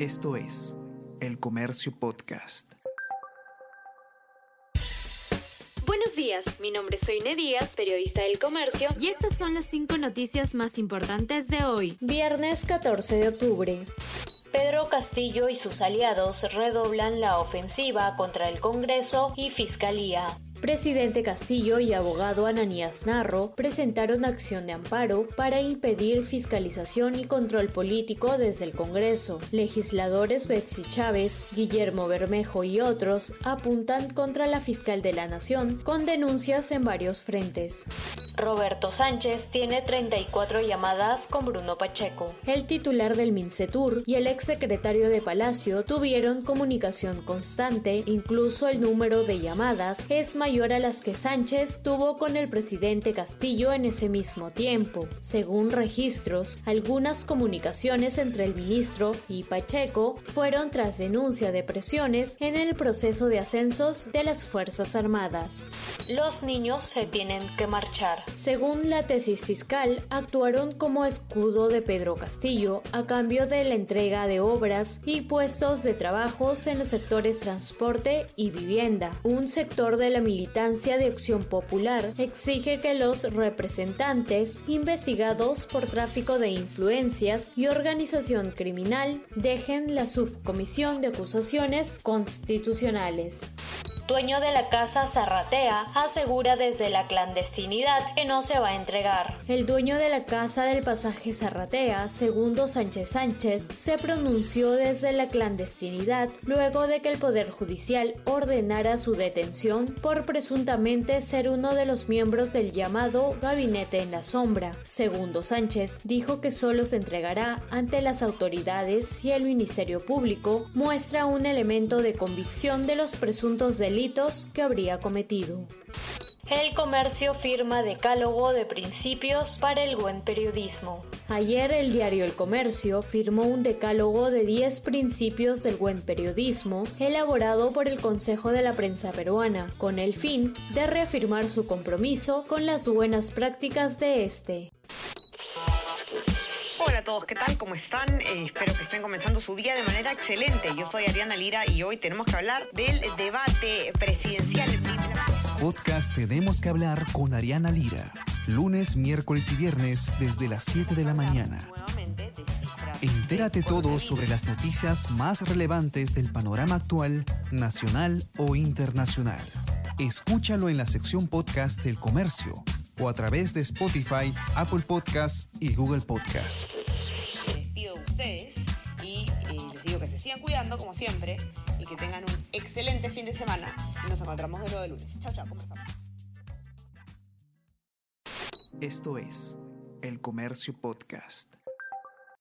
Esto es El Comercio Podcast. Buenos días, mi nombre es Soine Díaz, periodista del Comercio, y estas son las cinco noticias más importantes de hoy, viernes 14 de octubre. Pedro Castillo y sus aliados redoblan la ofensiva contra el Congreso y Fiscalía. Presidente Castillo y abogado Ananías Narro presentaron acción de amparo para impedir fiscalización y control político desde el Congreso. Legisladores Betsy Chávez, Guillermo Bermejo y otros apuntan contra la fiscal de la Nación con denuncias en varios frentes. Roberto Sánchez tiene 34 llamadas con Bruno Pacheco. El titular del Mincetur y el exsecretario de Palacio tuvieron comunicación constante, incluso el número de llamadas es mayor a las que Sánchez tuvo con el presidente Castillo en ese mismo tiempo. Según registros, algunas comunicaciones entre el ministro y Pacheco fueron tras denuncia de presiones en el proceso de ascensos de las Fuerzas Armadas. Los niños se tienen que marchar. Según la tesis fiscal, actuaron como escudo de Pedro Castillo a cambio de la entrega de obras y puestos de trabajos en los sectores transporte y vivienda, un sector de la militancia militancia de Acción Popular exige que los representantes investigados por tráfico de influencias y organización criminal dejen la subcomisión de acusaciones constitucionales dueño de la casa Zarratea, asegura desde la clandestinidad que no se va a entregar. El dueño de la casa del pasaje Zarratea, segundo Sánchez Sánchez, se pronunció desde la clandestinidad luego de que el Poder Judicial ordenara su detención por presuntamente ser uno de los miembros del llamado Gabinete en la Sombra. Segundo Sánchez dijo que solo se entregará ante las autoridades y el Ministerio Público muestra un elemento de convicción de los presuntos delitos que habría cometido. El comercio firma decálogo de principios para el buen periodismo. Ayer el diario El Comercio firmó un decálogo de 10 principios del buen periodismo elaborado por el Consejo de la Prensa Peruana, con el fin de reafirmar su compromiso con las buenas prácticas de este. Hola a todos, ¿qué tal? ¿Cómo están? Eh, espero que estén comenzando su día de manera excelente. Yo soy Ariana Lira y hoy tenemos que hablar del debate presidencial. Podcast Tenemos que hablar con Ariana Lira. Lunes, miércoles y viernes desde las 7 de la mañana. Entérate todo sobre las noticias más relevantes del panorama actual, nacional o internacional. Escúchalo en la sección podcast del comercio o a través de Spotify, Apple Podcasts y Google Podcasts. Les despido de ustedes y eh, les digo que se sigan cuidando como siempre y que tengan un excelente fin de semana nos encontramos de nuevo de lunes. Chao, chao, conversamos. Esto es El Comercio Podcast.